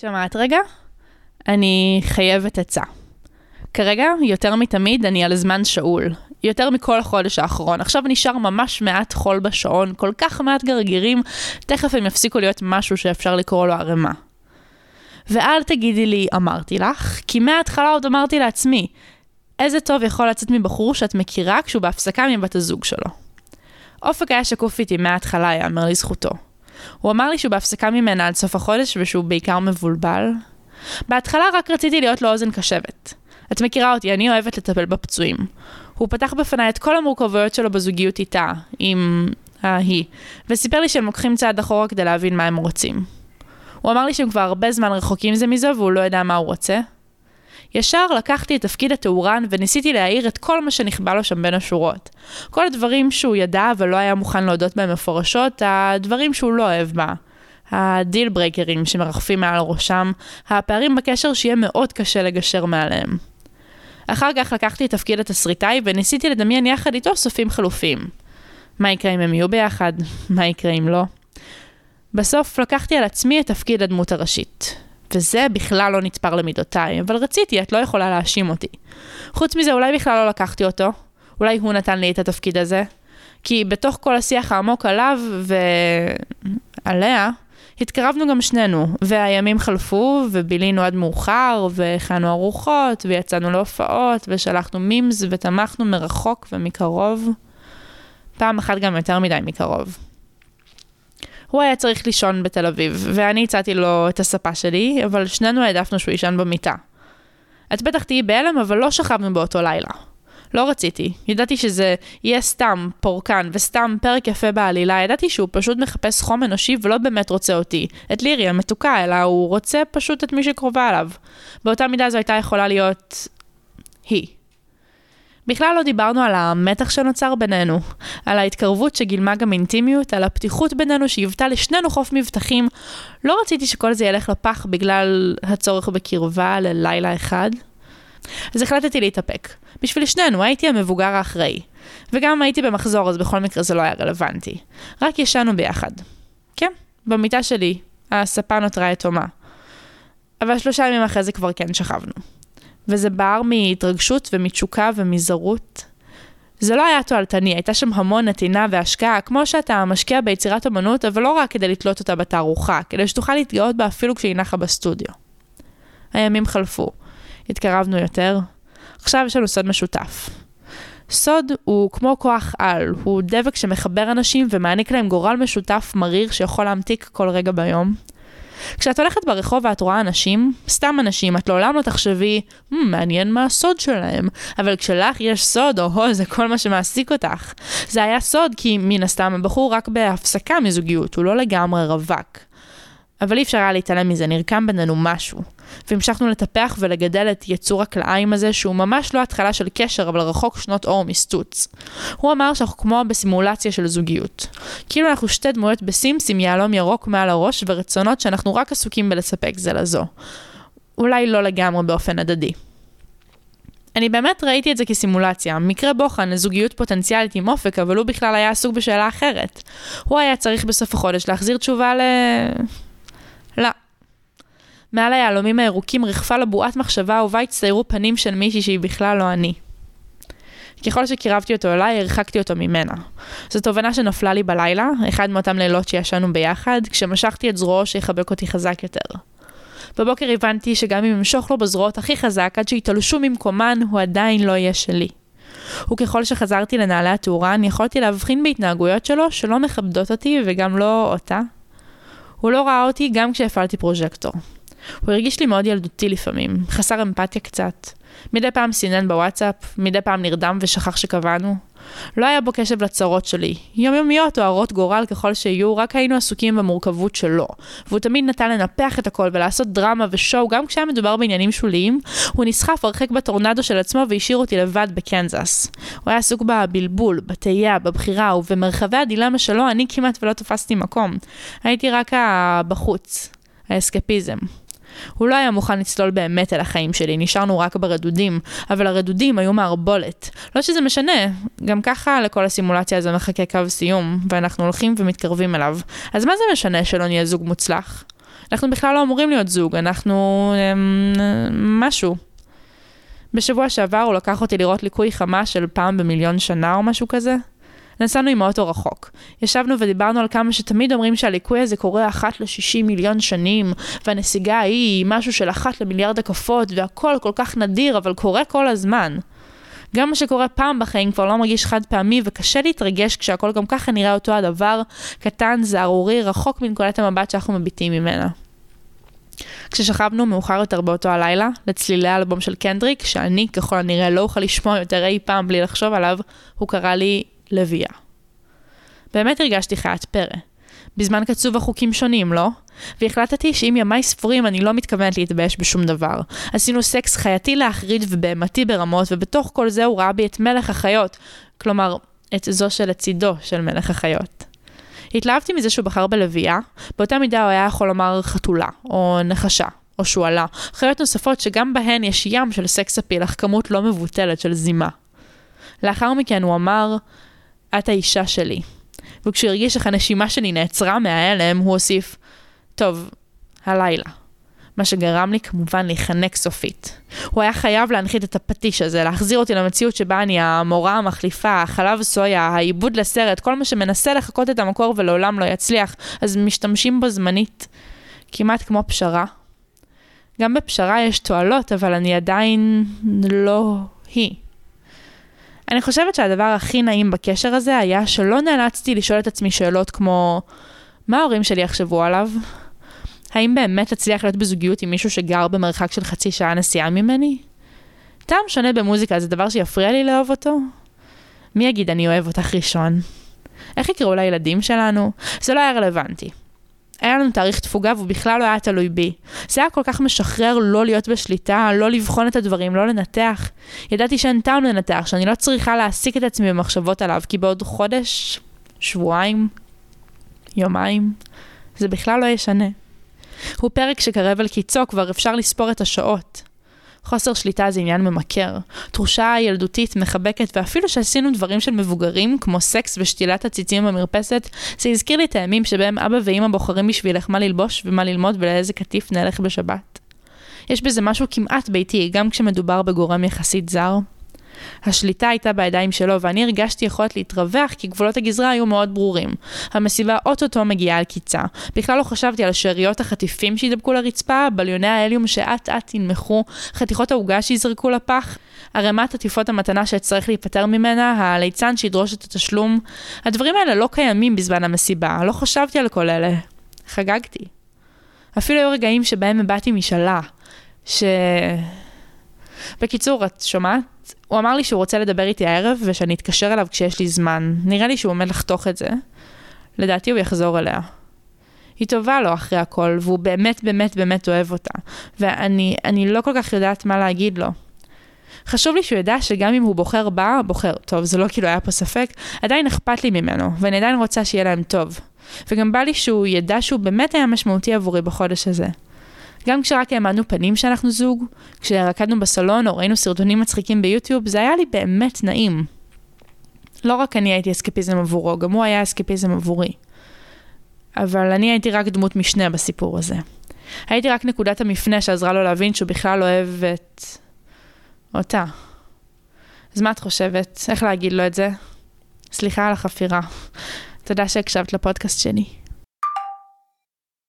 שמעת רגע? אני חייבת עצה. כרגע, יותר מתמיד, אני על זמן שאול. יותר מכל החודש האחרון. עכשיו נשאר ממש מעט חול בשעון, כל כך מעט גרגירים, תכף הם יפסיקו להיות משהו שאפשר לקרוא לו ערימה. ואל תגידי לי, אמרתי לך, כי מההתחלה עוד אמרתי לעצמי, איזה טוב יכול לצאת מבחור שאת מכירה כשהוא בהפסקה מבת הזוג שלו. אופק היה שקוף איתי מההתחלה, יאמר לזכותו. הוא אמר לי שהוא בהפסקה ממנה עד סוף החודש ושהוא בעיקר מבולבל. בהתחלה רק רציתי להיות לו אוזן קשבת. את מכירה אותי, אני אוהבת לטפל בפצועים. הוא פתח בפניי את כל המורכבויות שלו בזוגיות איתה, עם ההיא, וסיפר לי שהם לוקחים צעד אחורה כדי להבין מה הם רוצים. הוא אמר לי שהם כבר הרבה זמן רחוקים זה מזה והוא לא יודע מה הוא רוצה. ישר לקחתי את תפקיד התאורן וניסיתי להעיר את כל מה שנכבה לו שם בין השורות. כל הדברים שהוא ידע אבל לא היה מוכן להודות בהם מפורשות, הדברים שהוא לא אוהב בה. ה deal breaker ים שמרחפים מעל ראשם, הפערים בקשר שיהיה מאוד קשה לגשר מעליהם. אחר כך לקחתי את תפקיד התסריטאי וניסיתי לדמיין יחד איתו סופים חלופים. מה יקרה אם הם יהיו ביחד? מה יקרה אם לא? בסוף לקחתי על עצמי את תפקיד הדמות הראשית. וזה בכלל לא נתפר למידותיי, אבל רציתי, את לא יכולה להאשים אותי. חוץ מזה, אולי בכלל לא לקחתי אותו. אולי הוא נתן לי את התפקיד הזה. כי בתוך כל השיח העמוק עליו ועליה, התקרבנו גם שנינו, והימים חלפו, ובילינו עד מאוחר, והכנו ארוחות, ויצאנו להופעות, ושלחנו מימס, ותמכנו מרחוק ומקרוב. פעם אחת גם יותר מדי מקרוב. הוא היה צריך לישון בתל אביב, ואני הצעתי לו את הספה שלי, אבל שנינו העדפנו שהוא יישן במיטה. את בטח תהיי בהלם, אבל לא שכבנו באותו לילה. לא רציתי. ידעתי שזה יהיה סתם פורקן וסתם פרק יפה בעלילה, ידעתי שהוא פשוט מחפש חום אנושי ולא באמת רוצה אותי, את לירי המתוקה, אלא הוא רוצה פשוט את מי שקרובה אליו. באותה מידה זו הייתה יכולה להיות... היא. בכלל לא דיברנו על המתח שנוצר בינינו, על ההתקרבות שגילמה גם אינטימיות, על הפתיחות בינינו שהיוותה לשנינו חוף מבטחים. לא רציתי שכל זה ילך לפח בגלל הצורך בקרבה ללילה אחד. אז החלטתי להתאפק. בשביל שנינו, הייתי המבוגר האחראי. וגם הייתי במחזור, אז בכל מקרה זה לא היה רלוונטי. רק ישנו ביחד. כן, במיטה שלי, הספה נותרה יתומה. אבל שלושה ימים אחרי זה כבר כן שכבנו. וזה בער מהתרגשות ומתשוקה ומזרות. זה לא היה תועלתני, הייתה שם המון נתינה והשקעה, כמו שאתה משקיע ביצירת אמנות, אבל לא רק כדי לתלות אותה בתערוכה, כדי שתוכל להתגאות בה אפילו כשהיא נחה בסטודיו. הימים חלפו, התקרבנו יותר, עכשיו יש לנו סוד משותף. סוד הוא כמו כוח על, הוא דבק שמחבר אנשים ומעניק להם גורל משותף מריר שיכול להמתיק כל רגע ביום. כשאת הולכת ברחוב ואת רואה אנשים, סתם אנשים, את לעולם לא תחשבי, hmm, מעניין מה הסוד שלהם. אבל כשלך יש סוד, או זה כל מה שמעסיק אותך. זה היה סוד כי מן הסתם הבחור רק בהפסקה מזוגיות, הוא לא לגמרי רווק. אבל אי אפשר היה להתעלם מזה, נרקם בינינו משהו. והמשכנו לטפח ולגדל את יצור הכלאיים הזה, שהוא ממש לא התחלה של קשר, אבל רחוק שנות אור מסטוץ. הוא אמר שאנחנו כמו בסימולציה של זוגיות. כאילו אנחנו שתי דמויות בסימס עם יהלום ירוק מעל הראש, ורצונות שאנחנו רק עסוקים בלספק זה לזו. אולי לא לגמרי באופן הדדי. אני באמת ראיתי את זה כסימולציה, מקרה בוחן לזוגיות פוטנציאלית עם אופק, אבל הוא בכלל היה עסוק בשאלה אחרת. הוא היה צריך בסוף החודש להחזיר תשובה ל... לא. מעל היהלומים הירוקים ריחפה לה בועת מחשבה ובה הצטיירו פנים של מישהי שהיא בכלל לא אני. ככל שקירבתי אותו אליי, הרחקתי אותו ממנה. זו תובנה שנפלה לי בלילה, אחד מאותם לילות שישנו ביחד, כשמשכתי את זרועו שיחבק אותי חזק יותר. בבוקר הבנתי שגם אם אמשוך לו בזרועות הכי חזק עד שיתלשו ממקומן, הוא עדיין לא יהיה שלי. וככל שחזרתי לנעלי התאורן, יכולתי להבחין בהתנהגויות שלו שלא מכבדות אותי וגם לא אותה. הוא לא ראה אותי גם כשהפעלתי פרוז'קטור. הוא הרגיש לי מאוד ילדותי לפעמים, חסר אמפתיה קצת. מדי פעם סינן בוואטסאפ, מדי פעם נרדם ושכח שקבענו. לא היה בו קשב לצרות שלי, יומיומיות או הרות גורל ככל שיהיו, רק היינו עסוקים במורכבות שלו. והוא תמיד נתן לנפח את הכל ולעשות דרמה ושואו, גם כשהיה מדובר בעניינים שוליים, הוא נסחף הרחק בטורנדו של עצמו והשאיר אותי לבד בקנזס. הוא היה עסוק בבלבול, בתהייה, בבחירה, ובמרחבי הדילמה שלו אני כמעט ולא תפסתי מקום. הייתי רק בחוץ, האסקפיזם. הוא לא היה מוכן לצלול באמת אל החיים שלי, נשארנו רק ברדודים, אבל הרדודים היו מערבולת. לא שזה משנה, גם ככה לכל הסימולציה הזו מחכה קו סיום, ואנחנו הולכים ומתקרבים אליו. אז מה זה משנה שלא נהיה זוג מוצלח? אנחנו בכלל לא אמורים להיות זוג, אנחנו אמ, משהו. בשבוע שעבר הוא לקח אותי לראות ליקוי חמה של פעם במיליון שנה או משהו כזה. נסענו עם האוטו רחוק. ישבנו ודיברנו על כמה שתמיד אומרים שהליקוי הזה קורה אחת ל-60 מיליון שנים, והנסיגה ההיא היא משהו של אחת למיליארד הקפות, והכל כל כך נדיר, אבל קורה כל הזמן. גם מה שקורה פעם בחיים כבר לא מרגיש חד פעמי, וקשה להתרגש כשהכל גם ככה נראה אותו הדבר, קטן, זערורי, רחוק מנקודת המבט שאנחנו מביטים ממנה. כששכבנו מאוחר יותר באותו הלילה, לצלילי האלבום של קנדריק, שאני ככל הנראה לא אוכל לשמוע יותר אי פעם בלי לחשוב עליו, הוא קרא לי לביאה. באמת הרגשתי חיית פרא. בזמן קצוב החוקים שונים, לא? והחלטתי שאם ימיי ספורים אני לא מתכוונת להתבייש בשום דבר. עשינו סקס חייתי להחריד ובהמתי ברמות, ובתוך כל זה הוא ראה בי את מלך החיות. כלומר, את זו שלצידו של מלך החיות. התלהבתי מזה שהוא בחר בלוויה, באותה מידה הוא היה יכול לומר חתולה, או נחשה, או שועלה, חיות נוספות שגם בהן יש ים של סקס אפיל, אך כמות לא מבוטלת של זימה. לאחר מכן הוא אמר, את האישה שלי. וכשהוא הרגיש איך הנשימה שלי נעצרה מההלם, הוא הוסיף, טוב, הלילה. מה שגרם לי כמובן להיחנק סופית. הוא היה חייב להנחית את הפטיש הזה, להחזיר אותי למציאות שבה אני המורה המחליפה, החלב סויה, העיבוד לסרט, כל מה שמנסה לחקות את המקור ולעולם לא יצליח, אז משתמשים בו זמנית. כמעט כמו פשרה. גם בפשרה יש תועלות, אבל אני עדיין לא היא. אני חושבת שהדבר הכי נעים בקשר הזה היה שלא נאלצתי לשאול את עצמי שאלות כמו, מה ההורים שלי יחשבו עליו? האם באמת אצליח להיות בזוגיות עם מישהו שגר במרחק של חצי שעה נסיעה ממני? טעם שונה במוזיקה זה דבר שיפריע לי לאהוב אותו? מי יגיד אני אוהב אותך ראשון? איך יקראו לילדים שלנו? זה לא היה רלוונטי. היה לנו תאריך תפוגה והוא בכלל לא היה תלוי בי. זה היה כל כך משחרר לא להיות בשליטה, לא לבחון את הדברים, לא לנתח. ידעתי שאין טעם לנתח, שאני לא צריכה להעסיק את עצמי במחשבות עליו, כי בעוד חודש, שבועיים, יומיים, זה בכלל לא ישנה. הוא פרק שקרב אל קיצו, כבר אפשר לספור את השעות. חוסר שליטה זה עניין ממכר. תחושה ילדותית, מחבקת, ואפילו שעשינו דברים של מבוגרים, כמו סקס ושתילת הציצים במרפסת, זה הזכיר לי את הימים שבהם אבא ואמא בוחרים בשבילך מה ללבוש ומה ללמוד ולאיזה קטיף נלך בשבת. יש בזה משהו כמעט ביתי, גם כשמדובר בגורם יחסית זר. השליטה הייתה בידיים שלו, ואני הרגשתי יכולת להתרווח כי גבולות הגזרה היו מאוד ברורים. המסיבה אוטוטו מגיעה על קיצה. בכלל לא חשבתי על שאריות החטיפים שידבקו לרצפה, בליוני ההליום שאט אט ינמכו, חתיכות העוגה שיזרקו לפח, ערימת עטיפות המתנה שאצטרך להיפטר ממנה, הליצן שידרוש את התשלום. הדברים האלה לא קיימים בזמן המסיבה, לא חשבתי על כל אלה. חגגתי. אפילו היו רגעים שבהם הבעתי משאלה, ש... בקיצור, את שומעת? הוא אמר לי שהוא רוצה לדבר איתי הערב ושאני אתקשר אליו כשיש לי זמן. נראה לי שהוא עומד לחתוך את זה. לדעתי הוא יחזור אליה. היא טובה לו אחרי הכל, והוא באמת באמת באמת אוהב אותה. ואני לא כל כך יודעת מה להגיד לו. חשוב לי שהוא ידע שגם אם הוא בוחר בה, בוחר, טוב, זה לא כאילו היה פה ספק, עדיין אכפת לי ממנו, ואני עדיין רוצה שיהיה להם טוב. וגם בא לי שהוא ידע שהוא באמת היה משמעותי עבורי בחודש הזה. גם כשרק העמדנו פנים שאנחנו זוג, כשרקדנו בסלון או ראינו סרטונים מצחיקים ביוטיוב, זה היה לי באמת נעים. לא רק אני הייתי אסקפיזם עבורו, גם הוא היה אסקפיזם עבורי. אבל אני הייתי רק דמות משנה בסיפור הזה. הייתי רק נקודת המפנה שעזרה לו להבין שהוא בכלל אוהב את... אותה. אז מה את חושבת? איך להגיד לו את זה? סליחה על החפירה. תודה שהקשבת לפודקאסט שלי.